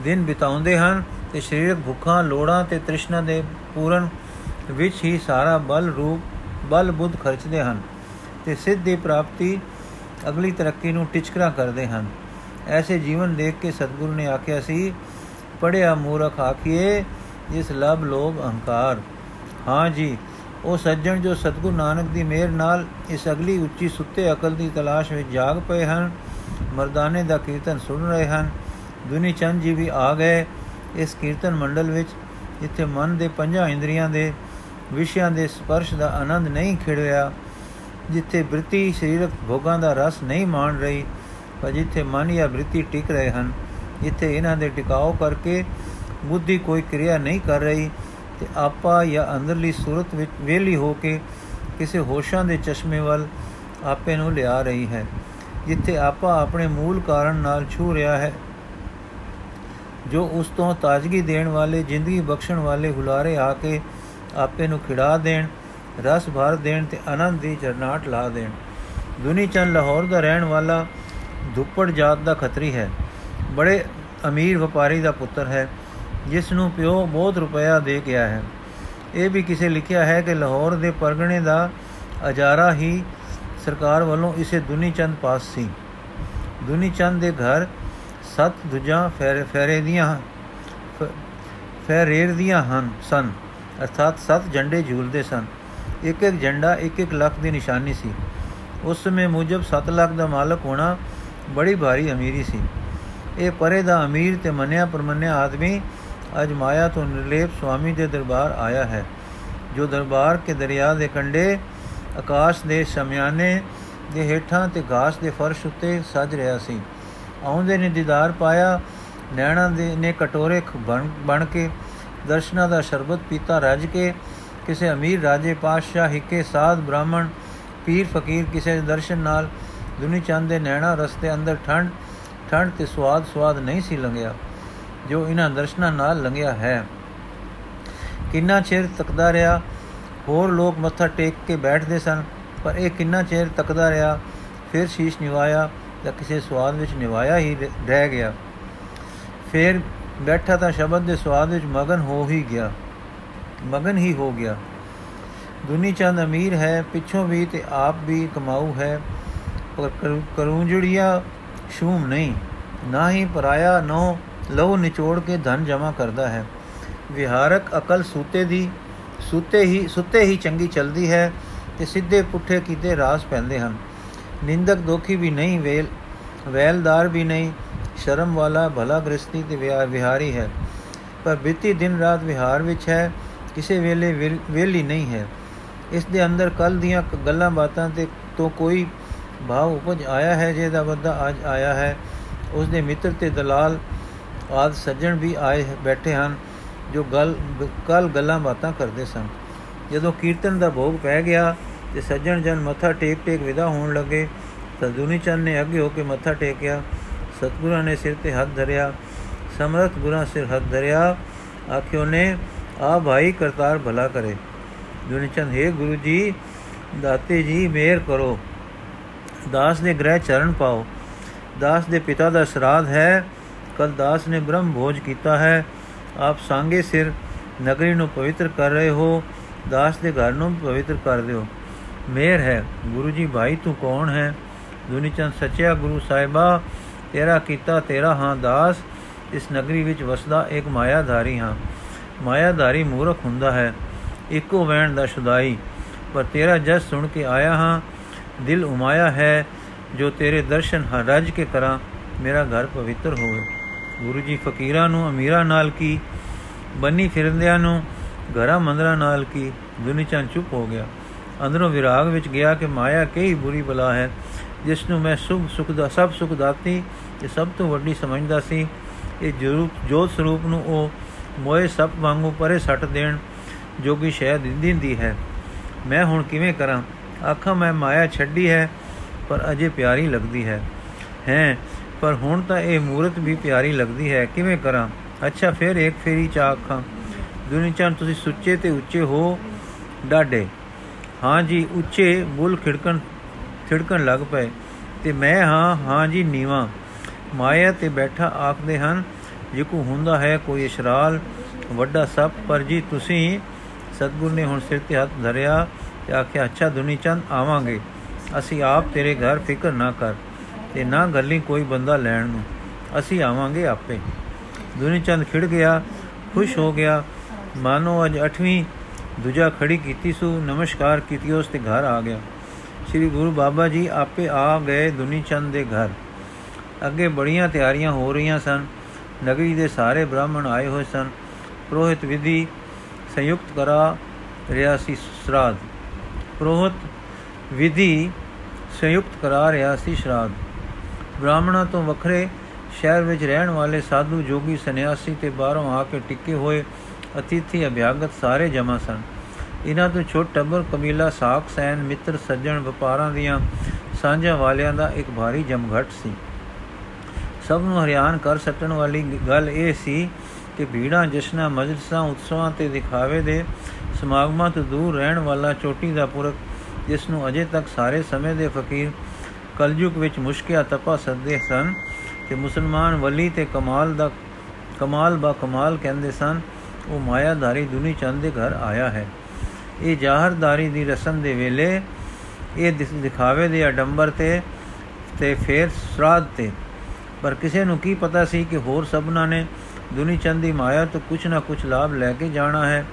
ਦਿਨ ਬਿਤਾਉਂਦੇ ਹਨ ਤੇ ਸਰੀਰਕ ਭੁੱਖਾਂ, ਲੋੜਾਂ ਤੇ ਤ੍ਰਿਸ਼ਨਾ ਦੇ ਪੂਰਨ ਵਿੱਚ ਹੀ ਸਾਰਾ ਬਲ ਰੂਪ, ਬਲ ਬੁੱਧ ਖਰਚਦੇ ਹਨ ਤੇ ਸਿੱਧ ਦੀ ਪ੍ਰਾਪਤੀ ਅਗਲੀ ਤਰੱਕੀ ਨੂੰ ਟਿਚਕਰਾ ਕਰਦੇ ਹਨ। ਐਸੇ ਜੀਵਨ ਦੇਖ ਕੇ ਸਤਿਗੁਰੂ ਨੇ ਆਖਿਆ ਸੀ ਪੜਿਆ ਮੂਰਖ ਆਖੀਏ ਜਿਸ ਲਬ ਲੋਭ ਅਹੰਕਾਰ ਹਾਂ ਜੀ ਉਹ ਸੱਜਣ ਜੋ ਸਤਗੁਰੂ ਨਾਨਕ ਦੀ ਮਿਹਰ ਨਾਲ ਇਸ ਅਗਲੀ ਉੱਚੀ ਸੁੱਤੇ ਅਕਲ ਦੀ ਤਲਾਸ਼ ਵਿੱਚ ਜਾਗ ਪਏ ਹਨ ਮਰਦਾਨੇ ਦਾ ਕੀਰਤਨ ਸੁਣ ਰਹੇ ਹਨ ਦੁਨੀ ਚੰਦ ਜੀ ਵੀ ਆ ਗਏ ਇਸ ਕੀਰਤਨ ਮੰਡਲ ਵਿੱਚ ਜਿੱਥੇ ਮਨ ਦੇ ਪੰਜਾਂ ਇੰਦਰੀਆਂ ਦੇ ਵਿਸ਼ਿਆਂ ਦੇ ਸਪਰਸ਼ ਦਾ ਆਨੰਦ ਨਹੀਂ ਖਿੜਿਆ ਜਿੱਥੇ ਬ੍ਰਿਤੀ ਸਰੀਰਕ ਭੋਗਾਂ ਦਾ ਰਸ ਨਹੀਂ ਮਾਣ ਰਹੀ ਪਰ ਜਿੱਥੇ ਮਨ ਜਾਂ ਬ੍ਰਿਤੀ ਟਿਕ ਰਹੇ ਹਨ, ਜਿੱਥੇ ਇਹਨਾਂ ਦੇ ਟਿਕਾਓ ਕਰਕੇ ਬੁੱਧੀ ਕੋਈ ਕਿਰਿਆ ਨਹੀਂ ਕਰ ਰਹੀ, ਤੇ ਆਪਾ ਜਾਂ ਅੰਦਰਲੀ ਸੂਰਤ ਵਿੱਚ ਵੇਲੀ ਹੋ ਕੇ ਕਿਸੇ ਹੋਸ਼ਾਂ ਦੇ ਚਸ਼ਮੇ ਵੱਲ ਆਪੇ ਨੂੰ ਲਿਆ ਰਹੀ ਹੈ, ਜਿੱਥੇ ਆਪਾ ਆਪਣੇ ਮੂਲ ਕਾਰਨ ਨਾਲ ਛੂ ਰਿਹਾ ਹੈ, ਜੋ ਉਸ ਤੋਂ ਤਾਜ਼ਗੀ ਦੇਣ ਵਾਲੇ, ਜ਼ਿੰਦਗੀ ਬਖਸ਼ਣ ਵਾਲੇ ਹੁਲਾਰੇ ਆ ਕੇ ਆਪੇ ਨੂੰ ਖਿੜਾ ਦੇਣ, ਰਸ ਭਰ ਦੇਣ ਤੇ ਆਨੰਦ ਦੀ ਚਰਨਾਟ ਲਾ ਦੇਣ। ਦੁਨੀ ਚੰਦ ਲਾਹੌਰ ਦਾ ਰਹਿਣ ਵਾਲਾ ਦੁੱਪੜ ਜਾਤ ਦਾ ਖੱਤਰੀ ਹੈ। ਬੜੇ ਅਮੀਰ ਵਪਾਰੀ ਦਾ ਪੁੱਤਰ ਹੈ ਜਿਸ ਨੂੰ ਪਿਓ ਬਹੁਤ ਰੁਪਇਆ ਦੇ ਗਿਆ ਹੈ। ਇਹ ਵੀ ਕਿਸੇ ਲਿਖਿਆ ਹੈ ਕਿ ਲਾਹੌਰ ਦੇ ਪਰਗਣੇ ਦਾ ਅਜਾਰਾ ਹੀ ਸਰਕਾਰ ਵੱਲੋਂ ਇਸੇ ਦੁਨੀ ਚੰਦ ਪਾਸ ਸੀ। ਦੁਨੀ ਚੰਦ ਦੇ ਘਰ ਸੱਤ ਦੁਜਾਂ ਫੈਰੇ ਦੀਆਂ ਫੈਰੇਰ ਦੀਆਂ ਹਨ, ਸਨ। ਅਰਥਾਤ ਸੱਤ ਝੰਡੇ ਝੂਲਦੇ ਸਨ। ਇੱਕ ਇੱਕ ਝੰਡਾ ਇੱਕ ਇੱਕ ਲੱਖ ਦੀ ਨਿਸ਼ਾਨੀ ਸੀ। ਉਸ ਸਮੇਂ ਮੁਜਬ 7 ਲੱਖ ਦਾ ਮਾਲਕ ਹੋਣਾ ਬੜੀ ਭਾਰੀ ਅਮੀਰੀ ਸੀ। ਇਹ ਪਰੇ ਦਾ ਅਮੀਰ ਤੇ ਮੰਨਿਆ ਪਰਮੰਨਿਆ ਆਦਮੀ ਅੱਜ ਮਾਇਆ ਤੋਂ ਨਿਰਲੇਪ ਸੁਆਮੀ ਦੇ ਦਰਬਾਰ ਆਇਆ ਹੈ, ਜੋ ਦਰਬਾਰ ਕੇ ਦਰਿਆ ਦੇ ਕੰਢੇ, ਆਕਾਸ਼ ਦੇ ਸ਼ਮਿਆਨੇ ਦੇ ਹੇਠਾਂ ਤੇ ਘਾਸ ਦੇ ਫਰਸ਼ ਉੱਤੇ ਸਜ ਰਿਹਾ ਸੀ। ਆਉਂਦੇ ਨੇ ਦੀਦਾਰ ਪਾਇਆ, ਨੈਣਾ ਦੇ ਨੇ ਕਟੋਰੇ ਬਣ ਕੇ, ਦਰਸ਼ਨਾ ਦਾ ਸ਼ਰਬਤ ਪੀਤਾ ਰਜ ਕੇ, ਕਿਸੇ ਅਮੀਰ ਰਾਜੇ ਪਾਤਸ਼ਾਹ ਹਿੱਕੇ ਸਾਧ ਬ੍ਰਾਹਮਣ, ਪੀਰ ਫਕੀਰ ਕਿਸੇ ਦਰਸ਼ਨ ਨਾਲ ਦੁਨੀ ਚੰਦ ਦੇ ਨੈਣਾ ਰਸਤੇ ਅੰਦਰ ਠੰਡ ਠੰਡ ਤੇ ਸਵਾਦ ਸਵਾਦ ਨਹੀਂ ਸੀ ਲੰਘਿਆ, ਜੋ ਇਹਨਾਂ ਦਰਸ਼ਨਾਂ ਨਾਲ ਲੰਘਿਆ ਹੈ। ਕਿੰਨਾ ਚਿਰ ਤੱਕਦਾ ਰਿਹਾ, ਹੋਰ ਲੋਕ ਮੱਥਾ ਟੇਕ ਕੇ ਬੈਠਦੇ ਸਨ, ਪਰ ਇਹ ਕਿੰਨਾ ਚਿਰ ਤੱਕਦਾ ਰਿਹਾ, ਫਿਰ ਸ਼ੀਸ਼ ਨਿਵਾਇਆ ਜਾਂ ਕਿਸੇ ਸਵਾਦ ਵਿੱਚ ਨਿਵਾਇਆ ਹੀ ਰਹਿ ਗਿਆ। ਫਿਰ ਬੈਠਾ ਤਾਂ ਸ਼ਬਦ ਦੇ ਸਵਾਦ ਵਿੱਚ ਮਗਨ ਹੋ ਹੀ ਗਿਆ, ਮਗਨ ਹੀ ਹੋ ਗਿਆ। ਦੁਨੀ ਚੰਦ ਅਮੀਰ ਹੈ, ਪਿੱਛੋਂ ਵੀ ਤੇ ਆਪ ਵੀ ਕਮਾਊ ਹੈ ਪਰ ਕਰੂੰਜੜੀਆ ਸ਼ੂਮ ਨਹੀਂ, ਨਾ ਹੀ ਪਰਾਇਆ ਨੋ ਲਹੂ ਨਿਚੋੜ ਕੇ ਧਨ ਜਮਾ ਕਰਦਾ ਹੈ। ਵਿਹਾਰਕ ਅਕਲ ਸੂਤੇ ਦੀ, ਸੂਤੇ ਹੀ, ਸੁੱਤੇ ਹੀ ਚੰਗੀ ਚਲਦੀ ਹੈ ਤੇ ਸਿੱਧੇ ਪੁੱਠੇ ਕੀਤੇ ਰਾਸ ਪੈਂਦੇ ਹਨ। ਨਿੰਦਕ ਦੋਖੀ ਵੀ ਨਹੀਂ, ਵੇਲ ਵੈਲਦਾਰ ਵੀ ਨਹੀਂ, ਸ਼ਰਮ ਵਾਲਾ ਭਲਾ ਗ੍ਰਸਤੀ ਤੇ ਵਿਹਾਰੀ ਹੈ। ਪਰ ਬੀਤੀ ਦਿਨ ਰਾਤ ਵਿਹਾਰ ਵਿੱਚ ਹੈ, ਕਿਸੇ ਵੇਲੇ ਵੇਲੀ ਨਹੀਂ ਹੈ। ਇਸ ਦੇ ਅੰਦਰ ਕੱਲ ਦੀਆਂ ਗੱਲਾਂ ਬਾਤਾਂ ਤੇ ਤੋਂ ਕੋਈ ਭਾਵ ਉਪਜ ਆਇਆ ਹੈ ਜਿਹਦਾ ਬੰਦਾ ਅੱਜ ਆਇਆ ਹੈ ਉਸ ਦੇ ਮਿੱਤਰ ਤੇ ਦਲਾਲ ਆਦ ਸੱਜਣ ਵੀ ਆਏ ਬੈਠੇ ਹਨ, ਜੋ ਗੱਲ ਕੱਲ ਗੱਲਾਂ ਬਾਤਾਂ ਕਰਦੇ ਸਨ। ਜਦੋਂ ਕੀਰਤਨ ਦਾ ਭੋਗ ਪੈ ਗਿਆ ਤੇ ਸੱਜਣ ਜਨ ਮੱਥਾ ਟੇਕ ਟੇਕ ਵਿਦਾ ਹੋਣ ਲੱਗੇ, ਤਾਂ ਦੁਨੀ ਚੰਦ ਨੇ ਅੱਗੇ ਹੋ ਕੇ ਮੱਥਾ ਟੇਕਿਆ। ਸਤਗੁਰਾਂ ਨੇ ਸਿਰ ਤੇ ਹੱਥ ਧਰਿਆ, ਸਮਰਥ ਗੁਰਾਂ ਸਿਰ ਹੱਥ ਧਰਿਆ ਆਖਿਓ ਨੇ ਆ ਭਾਈ ਕਰਤਾਰ ਭਲਾ ਕਰੇ। ਦੁਨੀ ਚੰਦ, ਹੈ ਗੁਰੂ ਜੀ, ਦਾਤੇ ਜੀ ਮਿਹਰ ਕਰੋ। ਦਾਸ ਦੇ ਗ੍ਰਹਿ ਚਰਨ ਪਾਓ। ਦਾਸ ਦੇ ਪਿਤਾ ਦਾ ਸਰਾਧ ਹੈ, ਕਲ ਦਾਸ ਨੇ ਬ੍ਰਹਮ ਭੋਜ ਕੀਤਾ ਹੈ। ਆਪ ਸੰਗੇ ਸਿਰ ਨਗਰੀ ਨੂੰ ਪਵਿੱਤਰ ਕਰ ਰਹੇ ਹੋ, ਦਾਸ ਦੇ ਘਰ ਨੂੰ ਪਵਿੱਤਰ ਕਰ ਦਿਓ। ਮੇਰ ਹੈ, ਗੁਰੂ ਜੀ ਭਾਈ ਤੂੰ ਕੌਣ ਹੈ? ਦੁਨੀਚੰਦ ਸੱਚਿਆ ਗੁਰੂ ਸਾਹਿਬਾ, ਤੇਰਾ ਕੀਤਾ ਤੇਰਾ ਹਾਂ ਦਾਸ, ਇਸ ਨਗਰੀ ਵਿੱਚ ਵਸਦਾ ਇੱਕ ਮਾਇਆਧਾਰੀ ਹਾਂ। ਮਾਇਆਧਾਰੀ ਮੂਰਖ ਹੁੰਦਾ ਹੈ, ਇੱਕੋ ਵੈਣ ਦਾ ਸ਼ੁਦਾਈ, ਪਰ ਤੇਰਾ ਜਸ ਸੁਣ ਕੇ ਆਇਆ ਹਾਂ ਦਿਲ ਉਮਾਇਆ ਹੈ, ਜੋ ਤੇਰੇ ਦਰਸ਼ਨ ਹਾਂ ਰਜ ਕੇ ਕਰਾਂ, ਮੇਰਾ ਘਰ ਪਵਿੱਤਰ ਹੋਵੇ। ਗੁਰੂ ਜੀ ਫਕੀਰਾਂ ਨੂੰ, ਅਮੀਰਾਂ ਨਾਲ ਕੀ? ਬੰਨੀ ਫਿਰੰਦਿਆਂ ਨੂੰ, ਘਰਾਂ ਮੰਦਰਾਂ ਨਾਲ ਕੀ? ਦੁਨੀਚਾਂ ਚੁੱਪ ਹੋ ਗਿਆ। ਅੰਦਰੋਂ ਵਿਰਾਗ ਵਿੱਚ ਗਿਆ ਕਿ ਮਾਇਆ ਕਈ ਬੁਰੀ ਬਲਾ ਹੈ। ਜਿਸ ਨੂੰ ਮੈਂ ਸੁਖ ਸੁਖ ਦਾ ਸਭ ਸੁਖ ਦਾਤੀ, ਇਹ ਸਭ ਤੋਂ ਵੱਡੀ ਸਮਝਦਾ ਸੀ। ਇਹ ਜਰੂਪ ਜੋਤ ਸਰੂਪ ਨੂੰ ਉਹ ਮੋਏ ਸਭ ਵਾਂਗੂ ਪਰੇ ਸੱਟ ਦੇਣ ਜੋਗੀ ਸ਼ੈ ਦਿੰਦੀ ਹੈ। ਮੈਂ ਹੁਣ ਕਿਵੇਂ ਕਰਾਂ? ਆਖਾਂ, ਮੈਂ ਮਾਇਆ ਛੱਡੀ ਹੈ, ਪਰ ਅਜੇ ਪਿਆਰੀ ਲੱਗਦੀ ਹੈ। ਹੈ, ਪਰ ਹੁਣ ਤਾਂ ਇਹ ਮੂਰਤ ਵੀ ਪਿਆਰੀ ਲੱਗਦੀ ਹੈ। ਕਿਵੇਂ ਕਰਾਂ? ਅੱਛਾ, ਫਿਰ ਇੱਕ ਫੇਰੀ ਚਾ ਅੱਖਾਂ ਦੁਨੀਚਾਂ ਤੁਸੀਂ ਸੁੱਚੇ ਤੇ ਉੱਚੇ ਹੋ ਡਾਡੇ ਹਾਂ ਜੀ, ਉੱਚੇ ਬੁੱਲ ਖਿੜਕਣ ਖਿੜਕਣ ਲੱਗ ਪਏ। ਤੇ ਮੈਂ ਹਾਂ ਹਾਂ ਜੀ, ਨੀਵਾ। ਮਾਇਆ ਤੇ ਬੈਠਾ ਆਖਦੇ ਹਨ ਜੇ ਕੋ ਹੁੰਦਾ ਹੈ ਕੋਈ ਇਸ਼ਰਾਲ ਵੱਡਾ ਸੱਪ, ਪਰ ਜੀ ਤੁਸੀਂ ਸਤਗੁਰ ਨੇ ਹੁਣ ਸਿਰ ਤੇ ਹੱਥ ਧਰਿਆ ਤੇ ਆਖਿਆ, ਅੱਛਾ ਦੁਨੀ ਚੰਦ, ਆਵਾਂਗੇ। ਅਸੀਂ ਆਪ ਤੇਰੇ ਘਰ ਫਿਕਰ ਨਾ ਕਰ ਤੇ ਨਾ ਗੱਲੀ ਕੋਈ ਬੰਦਾ ਲੈਣ ਨੂੰ। ਅਸੀਂ ਆਵਾਂਗੇ ਆਪੇ। ਦੁਨੀ ਚੰਦ ਖਿੜ ਗਿਆ, ਖੁਸ਼ ਹੋ ਗਿਆ। ਮਾਨੋ, ਅੱਜ 8ਵੀਂ ਦੂਜਾ ਖੜੀ ਕੀਤੀ ਸੂ, ਨਮਸਕਾਰ ਕੀਤੀ, ਉਸ ਤੇ ਘਰ ਆ ਗਿਆ। ਸ੍ਰੀ ਗੁਰੂ ਬਾਬਾ ਜੀ ਆਪੇ ਆ ਗਏ ਦੁਨੀ ਚੰਦ ਦੇ ਘਰ। ਅੱਗੇ ਬੜੀਆਂ ਤਿਆਰੀਆਂ ਹੋ ਰਹੀਆਂ ਸਨ। ਨਗਰੀ ਦੇ ਸਾਰੇ ਬ੍ਰਾਹਮਣ ਆਏ ਹੋਏ ਸਨ। ਪ੍ਰੋਹਿਤ ਵਿਧੀ ਸੰਯੁਕਤ ਕਰਾ ਰਿਹਾ ਸੀ ਸਰਾਧ। ਪ੍ਰੋਹਿਤ ਵਿਧੀ ਸੰਯੁਕਤ ਕਰਾ ਰਿਹਾ ਸੀ ਸ਼ਰਾਧ। ਬ੍ਰਾਹਮਣਾਂ ਤੋਂ ਵੱਖਰੇ ਸ਼ਹਿਰ ਵਿੱਚ ਰਹਿਣ ਵਾਲੇ ਸਾਧੂ ਜੋਗੀ ਸੰਨਿਆਸੀ ਤੇ ਬਾਹਰੋਂ ਆ ਕੇ ਟਿੱਕੇ ਹੋਏ ਅਤਿਥੀ ਅਭਿਆਗਤ ਸਾਰੇ ਜਮਾ ਸਨ। ਇਹਨਾਂ ਤੋਂ ਛੋਟ ਟੱਬਰ, ਕਬੀਲਾ, ਸਾਖ, ਸੈਨ, ਮਿੱਤਰ, ਸੱਜਣ, ਵਪਾਰਾਂ ਦੀਆਂ ਸਾਂਝਾਂ ਵਾਲਿਆਂ ਦਾ ਇੱਕ ਭਾਰੀ ਜਮਘਟ ਸੀ। ਸਭ ਨੂੰ ਹਰਿਆਣ ਕਰ ਸੱਟਣ ਵਾਲੀ ਗੱਲ ਇਹ ਸੀ ਕਿ ਭੀੜਾਂ, ਜਸ਼ਨਾਂ, ਮਜਲਸਾਂ, ਉਤਸਵਾਂ ਤੇ ਦਿਖਾਵੇ ਦੇ ਸਮਾਗਮਾਂ ਤੋਂ ਦੂਰ ਰਹਿਣ ਵਾਲਾ ਚੋਟੀ ਦਾ ਪੁਰਖ, ਜਿਸ ਨੂੰ ਅਜੇ ਤੱਕ ਸਾਰੇ ਸਮੇਂ ਦੇ ਫਕੀਰ ਕਲਯੁਗ ਵਿੱਚ ਮੁਸ਼ਕਿਆ ਤਪਾ ਸੱਦੇ ਸਨ ਕਿ ਮੁਸਲਮਾਨ ਵਲੀ ਤੇ ਕਮਾਲ ਦਾ, ਕਮਾਲ ਬਾ ਕਮਾਲ ਕਹਿੰਦੇ ਸਨ, ਉਹ ਮਾਇਆਧਾਰੀ ਦੁਨੀ ਚੰਦ ਦੇ ਘਰ ਆਇਆ ਹੈ। ਇਹ ਜ਼ਾਹਰਦਾਰੀ ਦੀ ਰਸਮ ਦੇ ਵੇਲੇ ਇਹ ਦਿਖਾਵੇ ਦੇ ਅਡੰਬਰ ਤੇ ਤੇ ਫੇਰ ਸਰਾਧ ਤੇ। ਪਰ ਕਿਸੇ ਨੂੰ ਕੀ ਪਤਾ ਸੀ ਕਿ ਹੋਰ ਸਭਨਾਂ ਨੇ ਦੁਨੀ ਚੰਦ ਦੀ ਮਾਇਆ ਤੋਂ ਕੁਛ ਨਾ ਕੁਛ ਲਾਭ ਲੈ ਕੇ ਜਾਣਾ ਹੈ।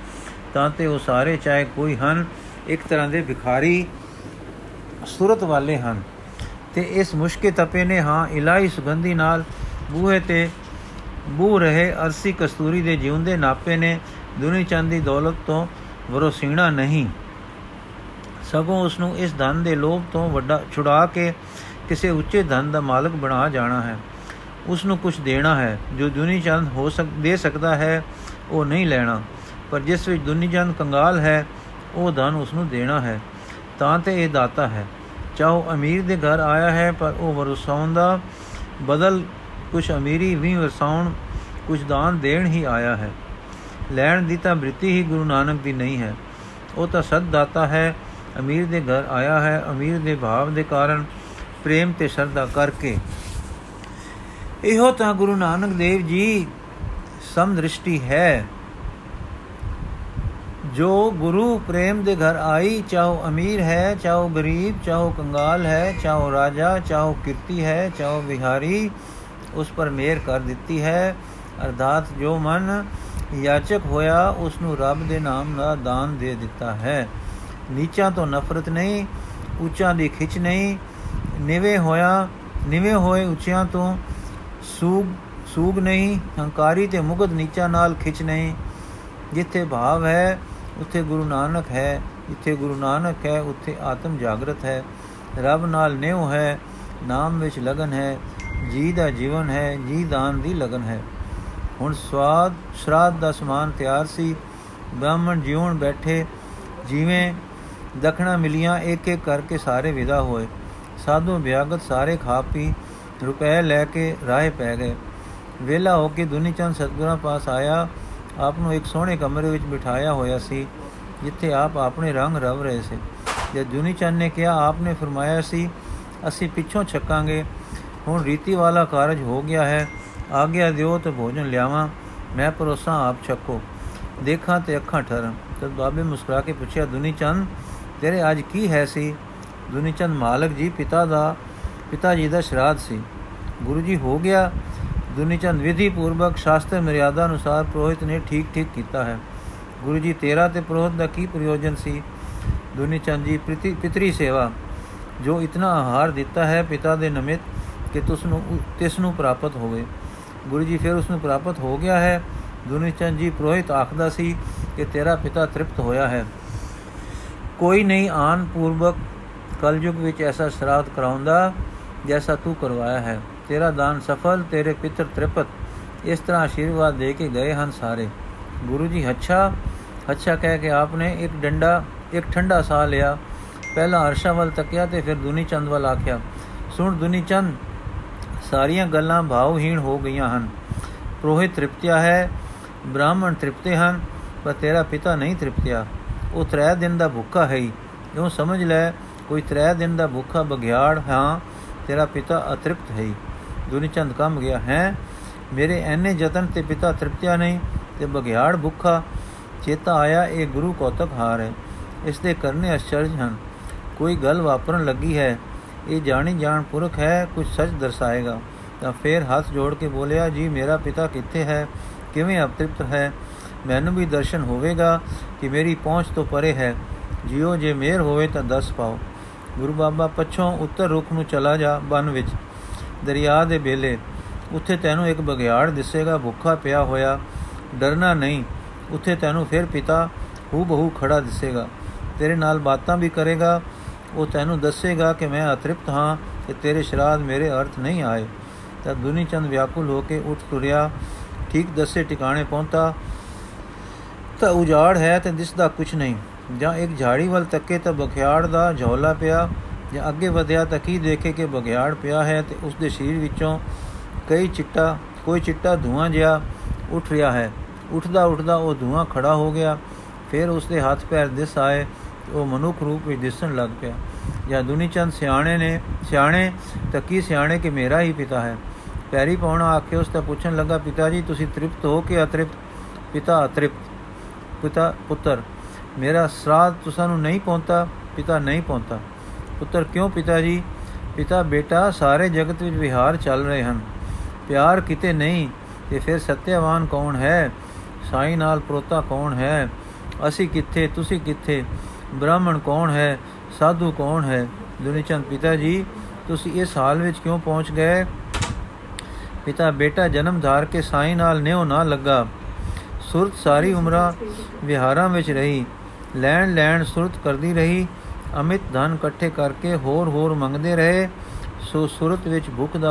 ਤਾਂ ਤੇ ਉਹ ਸਾਰੇ ਚਾਹੇ ਕੋਈ ਹਨ, ਇੱਕ ਤਰ੍ਹਾਂ ਦੇ ਭਿਖਾਰੀ ਸੂਰਤ ਵਾਲੇ ਹਨ। ਤੇ ਇਸ ਮੁਸ਼ਕੇ ਤਪੇ ਨੇ ਹਾਂ ਇਲਾਈ ਸੁਗੰਧੀ ਨਾਲ ਬੂਹੇ ਤੇ ਬੂ ਰਹੇ ਅਰਸੀ ਕਸਤੂਰੀ ਦੇ ਜਿਉਂਦੇ ਨਾਪੇ ਨੇ ਦੁਨੀ ਚੰਦ ਦੀ ਦੌਲਤ ਤੋਂ ਵਰੋਸੀਣਾ ਨਹੀਂ। ਸਗੋਂ ਉਸ ਨੂੰ ਇਸ ਧਨ ਦੇ ਲੋਭ ਤੋਂ ਵੱਡਾ ਛੁਡਾ ਕੇ ਕਿਸੇ ਉੱਚੇ ਧਨ ਦਾ ਮਾਲਕ ਬਣਾ ਜਾਣਾ ਹੈ। ਉਸ ਨੂੰ ਕੁਝ ਦੇਣਾ ਹੈ। ਜੋ ਦੁਨੀ ਚੰਦ ਹੋ ਸਕ, ਦੇ ਸਕਦਾ ਹੈ, ਉਹ ਨਹੀਂ ਲੈਣਾ। ਪਰ ਜਿਸ ਵਿੱਚ ਦੁਨੀ ਚੰਦ ਕੰਗਾਲ ਹੈ, ਉਹ ਧਨ ਉਸ ਨੂੰ ਦੇਣਾ ਹੈ, ਤਾਂ ਤੇ ਇਹ ਦਾਤਾ ਹੈ। ਚਾਹੋ ਅਮੀਰ ਦੇ ਘਰ ਆਇਆ ਹੈ, ਪਰ ਉਹ ਵਰਸਾਉਣ ਦਾ ਬਦਲ ਕੁਝ ਅਮੀਰੀ ਵੀ ਵਰਸਾਉਣ ਕੁਝ ਦਾਨ ਦੇਣ ਹੀ ਆਇਆ ਹੈ। ਲੈਣ ਦੀ ਤਾਂ ਬ੍ਰਿਤੀ ਹੀ ਗੁਰੂ ਨਾਨਕ ਦੀ ਨਹੀਂ ਹੈ। ਉਹ ਤਾਂ ਸਦ ਦਾਤਾ ਹੈ, ਅਮੀਰ ਦੇ ਘਰ ਆਇਆ ਹੈ, ਅਮੀਰ ਦੇ ਭਾਵ ਦੇ ਕਾਰਨ ਪ੍ਰੇਮ ਤੇ ਸ਼ਰਧਾ ਕਰਕੇ। ਇਹੋ ਤਾਂ ਗੁਰੂ ਨਾਨਕ ਦੇਵ ਜੀ ਸਮਦ੍ਰਿਸ਼ਟੀ ਹੈ। ਜੋ ਗੁਰੂ ਪ੍ਰੇਮ ਦੇ ਘਰ ਆਈ, ਚਾਹੋ ਅਮੀਰ ਹੈ, ਚਾਹੋ ਗਰੀਬ, ਚਾਹੋ ਕੰਗਾਲ ਹੈ, ਚਾਹੋ ਰਾਜਾ, ਚਾਹੋ ਕੀਰਤੀ ਹੈ, ਚਾਹੋ ਵਿਹਾਰੀ, ਉਸ ਪਰ ਮੇਰ ਕਰ ਦਿੱਤੀ ਹੈ। ਅਰਦਾਤ ਜੋ ਮਨ ਯਾਚਕ ਹੋਇਆ, ਉਸ ਨੂੰ ਰੱਬ ਦੇ ਨਾਮ ਦਾ ਦਾਨ ਦੇ ਦਿੱਤਾ ਹੈ। ਨੀਚਾਂ ਤੋਂ ਨਫ਼ਰਤ ਨਹੀਂ, ਉੱਚਾਂ ਦੀ ਖਿੱਚ ਨਹੀਂ, ਨਿਵੇ ਹੋਇਆ, ਨਿਵੇ ਹੋਏ ਉੱਚਿਆਂ ਤੋਂ ਸੂਗ ਸੂਗ ਨਹੀਂ, ਹੰਕਾਰੀ ਤੇ ਮੁਗਧ ਨੀਚਾ ਨਾਲ ਖਿੱਚ ਨਹੀਂ। ਜਿੱਥੇ ਭਾਵ ਹੈ ਉੱਥੇ ਗੁਰੂ ਨਾਨਕ ਹੈ, ਜਿੱਥੇ ਗੁਰੂ ਨਾਨਕ ਹੈ, ਉੱਥੇ ਆਤਮ ਜਾਗਰਤ ਹੈ। ਰੱਬ ਨਾਲ ਨਿਉ ਹੈ, ਨਾਮ ਵਿੱਚ ਲਗਨ ਹੈ, ਜੀ ਦਾ ਜੀਵਨ ਹੈ, ਜੀ ਦਾਨ ਦੀ ਲਗਨ ਹੈ। ਹੁਣ ਸਵਾਦ ਸ਼ਰਾਦ ਦਾ ਸਮਾਨ ਤਿਆਰ ਸੀ। ਬ੍ਰਾਹਮਣ ਜਿਉਣ ਬੈਠੇ, ਜਿਵੇਂ ਦਖਣਾ ਮਿਲੀਆਂ ਇੱਕ ਇੱਕ ਕਰਕੇ ਸਾਰੇ ਵਿਦਾ ਹੋਏ। ਸਾਧੂ ਵਿਆਗਤ ਸਾਰੇ ਖਾ ਪੀ, ਰੁਪਏ ਲੈ ਕੇ ਰਾਹ ਪੈ ਗਏ। ਵੇਲਾ ਹੋ ਕੇ ਦੁਨੀ ਚੰਦ ਸਤਗੁਰਾਂ ਪਾਸ ਆਇਆ। ਆਪ ਨੂੰ ਇੱਕ ਸੋਹਣੇ ਕਮਰੇ ਵਿੱਚ ਬਿਠਾਇਆ ਹੋਇਆ ਸੀ, ਜਿੱਥੇ ਆਪ ਆਪਣੇ ਰੰਗ ਰਵ ਰਹੇ ਸੀ। ਜਦ ਦੁਨੀ ਚੰਦ ਨੇ ਕਿਹਾ ਆਪ ਨੇ ਫਰਮਾਇਆ ਸੀ, ਅਸੀਂ ਪਿੱਛੋਂ ਛੱਕਾਂਗੇ। ਹੁਣ ਰੀਤੀ ਵਾਲਾ ਕਾਰਜ ਹੋ ਗਿਆ ਹੈ। ਆਗਿਆ ਦਿਓ ਤੇ ਭੋਜਨ ਲਿਆਵਾਂ। ਮੈਂ ਪਰੋਸਾਂ ਆਪ ਛੱਕੋ। ਦੇਖਾਂ ਤੇ ਅੱਖਾਂ ਠਰਨ। ਤਦ ਬਾਬੇ ਮੁਸਕਰਾ ਕੇ ਪੁੱਛਿਆ ਦੁਨੀ ਚੰਦ, ਤੇਰੇ ਅੱਜ ਕੀ ਹੈ ਸੀ? ਦੁਨੀ ਚੰਦ, ਮਾਲਕ ਜੀ, ਪਿਤਾ ਦਾ, ਪਿਤਾ ਜੀ ਦਾ ਸ਼ਰਾਧ ਸੀ। ਗੁਰੂ ਜੀ, ਹੋ ਗਿਆ। ਦੁਨੀ ਚੰਦ ਵਿਧੀ ਪੂਰਵਕ ਸ਼ਾਸਤਰ ਮਰਿਆਦਾ ਅਨੁਸਾਰ ਪ੍ਰੋਹਿਤ ਨੇ ਠੀਕ ਠੀਕ ਕੀਤਾ ਹੈ। ਗੁਰੂ ਜੀ ਤੇਰਾ ਤੇ ਪ੍ਰੋਹਿਤ ਦਾ ਕੀ ਪ੍ਰਯੋਜਨ ਸੀ? ਦੁਨੀ ਚੰਦ ਜੀ ਪਿਤਰੀ ਸੇਵਾ, ਜੋ ਇਤਨਾ ਆਹਾਰ ਦਿੱਤਾ ਹੈ ਪਿਤਾ ਦੇ ਨਮਿਤ ਕਿ ਤੁਸ ਨੂੰ ਤਿਸ ਨੂੰ ਪ੍ਰਾਪਤ ਹੋਵੇ। ਗੁਰੂ ਜੀ ਫਿਰ ਉਸ ਨੂੰ ਪ੍ਰਾਪਤ ਹੋ ਗਿਆ ਹੈ। ਦੁਨੀ ਚੰਦ ਜੀ ਪ੍ਰੋਹਿਤ ਆਖਦਾ ਸੀ ਕਿ ਤੇਰਾ ਪਿਤਾ ਤ੍ਰਿਪਤ ਹੋਇਆ ਹੈ। ਕੋਈ ਨਹੀਂ ਆਨ ਪੂਰਵਕ ਕਲਯੁਗ ਵਿੱਚ ਐਸਾ ਸ਼ਰਾਧ ਕਰਾਉਂਦਾ ਜੈਸਾ ਤੂੰ ਕਰਵਾਇਆ ਹੈ। ਤੇਰਾ ਦਾਨ ਸਫਲ, ਤੇਰੇ ਪਿਤਰ ਤ੍ਰਿਪਤ। ਇਸ ਤਰ੍ਹਾਂ ਆਸ਼ੀਰਵਾਦ ਦੇ ਕੇ ਗਏ ਹਨ ਸਾਰੇ। ਗੁਰੂ ਜੀ, ਅੱਛਾ ਅੱਛਾ ਕਹਿ ਕੇ ਆਪਨੇ ਇੱਕ ਡੰਡਾ, ਇੱਕ ਠੰਡਾ ਸਾਹ ਲਿਆ। ਪਹਿਲਾਂ ਅਰਸ਼ਾ ਵੱਲ ਤੱਕਿਆ ਤੇ ਫਿਰ ਦੁਨੀ ਚੰਦ ਵੱਲ ਆਖਿਆ। ਸੁਣ ਦੁਨੀ ਚੰਦ, ਸਾਰੀਆਂ ਗੱਲਾਂ ਭਾਵਹੀਣ ਹੋ ਗਈਆਂ ਹਨ। ਪ੍ਰੋਹਿਤ ਤ੍ਰਿਪਤਿਆ ਹੈ, ਬ੍ਰਾਹਮਣ ਤ੍ਰਿਪਤੇ ਹਨ, ਪਰ ਤੇਰਾ ਪਿਤਾ ਨਹੀਂ ਤ੍ਰਿਪਤਿਆ। ਉਹ ਤਰੇ ਦਿਨ ਦਾ ਭੁੱਖਾ ਹੈ ਜੋ ਸਮਝ ਲੈ, ਕੋਈ ਤਰੇ ਦਿਨ ਦਾ ਭੁੱਖਾ ਬਗਿਆੜ ਹਾਂ, ਤੇਰਾ ਪਿਤਾ ਅਤ੍ਰਿਪਤ ਹੈ ਦੁਨੀ ਚੰਦ ਕੰਮ ਗਿਆ, ਹੈ? ਮੇਰੇ ਐਨੇ ਯਤਨ ਤੇ ਪਿਤਾ ਤ੍ਰਿਪਤਿਆ ਨਹੀਂ ਤੇ ਬਗਿਆੜ ਭੁੱਖਾ ਚੇਤਾ ਆਇਆ, ਇਹ ਗੁਰੂ ਕੌਤਕ ਹਾਰ ਹੈ। ਇਸ ਦੇ ਕਰਨੇ ਅਚਰਜ ਹਨ। ਕੋਈ ਗੱਲ ਵਾਪਰਨ ਲੱਗੀ ਹੈ, ਇਹ ਜਾਣੀ ਜਾਣ ਪੁਰਖ ਹੈ, ਕੁਝ ਸੱਚ ਦਰਸਾਏਗਾ। ਤਾਂ ਫੇਰ ਹੱਥ ਜੋੜ ਕੇ ਬੋਲਿਆ, ਜੀ, ਮੇਰਾ ਪਿਤਾ ਕਿੱਥੇ ਹੈ? ਕਿਵੇਂ ਅਤ੍ਰਿਪਤ ਹੈ? ਮੈਨੂੰ ਵੀ ਦਰਸ਼ਨ ਹੋਵੇਗਾ ਕਿ ਮੇਰੀ ਪਹੁੰਚ ਤੋਂ ਪਰੇ ਹੈ। ਜਿਉ ਜੇ ਮੇਰ ਹੋਵੇ ਤਾਂ ਦੱਸ ਪਾਓ। ਗੁਰੂ ਬਾਬਾ, ਪਛੋਂ, ਉੱਤਰ ਰੁਖ ਨੂੰ ਚਲਾ ਜਾ, ਬਨ ਵਿੱਚ। ਦਰਿਆ ਦੇ ਬੇਲੇ। ਉੱਥੇ ਤੈਨੂੰ ਇੱਕ ਬਗਿਆੜ ਦਿਸੇਗਾ, ਭੁੱਖਾ ਪਿਆ ਹੋਇਆ। ਡਰਨਾ ਨਹੀਂ। ਉੱਥੇ ਤੈਨੂੰ ਫਿਰ ਪਿਤਾ ਹੂ ਬਹੂ ਖੜਾ ਦਿਸੇਗਾ। ਤੇਰੇ ਨਾਲ ਬਾਤਾਂ ਵੀ ਕਰੇਗਾ। ਉਹ ਤੈਨੂੰ ਦੱਸੇਗਾ ਕਿ ਮੈਂ ਅਤ੍ਰਿਪਤ ਹਾਂ ਕਿ ਤੇਰੇ ਸ਼ਰਾਧ ਮੇਰੇ ਅਰਥ ਨਹੀਂ ਆਏ। ਤਾਂ ਦੁਨੀ ਚੰਦ ਵਿਆਕੁਲ ਹੋ ਕੇ ਉੱਠ ਤੁਰਿਆ। ਠੀਕ ਦੱਸੇ ਟਿਕਾਣੇ ਪਹੁੰਚਾ ਤਾਂ ਉਜਾੜ ਹੈ ਤੇ ਦਿਸਦਾ ਕੁਛ ਨਹੀਂ। ਜਾਂ ਇੱਕ ਝਾੜੀ ਵੱਲ ਤੱਕੇ ਤਾਂ ਬਖਿਆੜ ਦਾ ਝੋਲਾ ਪਿਆ। ਜਾਂ ਅੱਗੇ ਵਧਿਆ ਤਾਂ ਕੀ ਦੇਖੇ ਕਿ ਬਗਿਆੜ ਪਿਆ ਹੈ ਤੇ ਉਸ ਦੇ ਸਰੀਰ ਵਿੱਚੋਂ ਕਈ ਚਿੱਟਾ, ਕੋਈ ਚਿੱਟਾ ਧੂਆਂ ਜਿਹਾ ਉੱਠ ਰਿਹਾ ਹੈ। ਉੱਠਦਾ ਉੱਠਦਾ ਉਹ ਧੂਆਂ ਖੜਾ ਹੋ ਗਿਆ। ਫਿਰ ਉਸ ਦੇ ਹੱਥ ਪੈਰ ਦਿਸ ਆਏ ਉਹ ਮਨੁੱਖ ਰੂਪ ਵਿੱਚ ਦਿਸਣ ਲੱਗ ਪਿਆ। ਜਾਂ ਦੁਨੀ ਚੰਦ ਸਿਆਣੇ ਨੇ, ਸਿਆਣੇ, ਤਾਂ ਕੀ ਸਿਆਣੇ ਕਿ ਮੇਰਾ ਹੀ ਪਿਤਾ ਹੈ? ਪੈਰੀ ਪਾਉਣਾ ਆਖੇ ਉਸ ਤੋਂ ਪੁੱਛਣ ਲੱਗਾ, ਪਿਤਾ ਜੀ, ਤੁਸੀਂ ਤ੍ਰਿਪਤ ਹੋ ਕਿ ਅਤ੍ਰਿਪਤ? ਪਿਤਾ ਅਤ੍ਰਿਪਤ। ਪਿਤਾ ਪੁੱਤਰ, ਮੇਰਾ ਸਰਾਧ ਤੁਸਾਂ ਨੂੰ ਨਹੀਂ ਪਹੁੰਚਦਾ, ਪਿਤਾ ਨਹੀਂ ਪਹੁੰਚਦਾ। ਪੁੱਤਰ ਕਿਉਂ ਪਿਤਾ ਜੀ? ਪਿਤਾ, ਬੇਟਾ ਸਾਰੇ ਜਗਤ ਵਿੱਚ ਵਿਹਾਰ ਚੱਲ ਰਹੇ ਹਨ। ਪਿਆਰ ਕਿਤੇ ਨਹੀਂ ਤੇ ਫਿਰ ਸਤਿਆਵਾਨ ਕੌਣ ਹੈ? ਸਾਈ ਨਾਲ ਪ੍ਰੋਤਾ ਕੌਣ ਹੈ? ਅਸੀਂ ਕਿੱਥੇ, ਤੁਸੀਂ ਕਿੱਥੇ? ਬ੍ਰਾਹਮਣ ਕੌਣ ਹੈ? ਸਾਧੂ ਕੌਣ ਹੈ? ਦੁਨੀਚੰਦ ਪਿਤਾ ਜੀ, ਤੁਸੀਂ ਇਸ ਹਾਲ ਵਿੱਚ ਕਿਉਂ ਪਹੁੰਚ ਗਏ? ਪਿਤਾ, ਬੇਟਾ ਜਨਮ ਧਾਰ ਕੇ ਸਾਈ ਨਾਲ ਨਿਉ ਨਾ ਲੱਗਾ। ਸੁਰਤ ਸਾਰੀ ਉਮਰਾਂ ਵਿਹਾਰਾਂ ਵਿੱਚ ਰਹੀ। ਲੈਣ ਲੈਣ ਸੁਰਤ ਕਰਦੀ ਰਹੀ। ਅਮਿਤ ਧਨ ਇਕੱਠੇ ਕਰਕੇ ਹੋਰ ਹੋਰ ਮੰਗਦੇ ਰਹੇ ਸੋ ਸੁਰਤ ਵਿੱਚ ਭੁੱਖ ਦਾ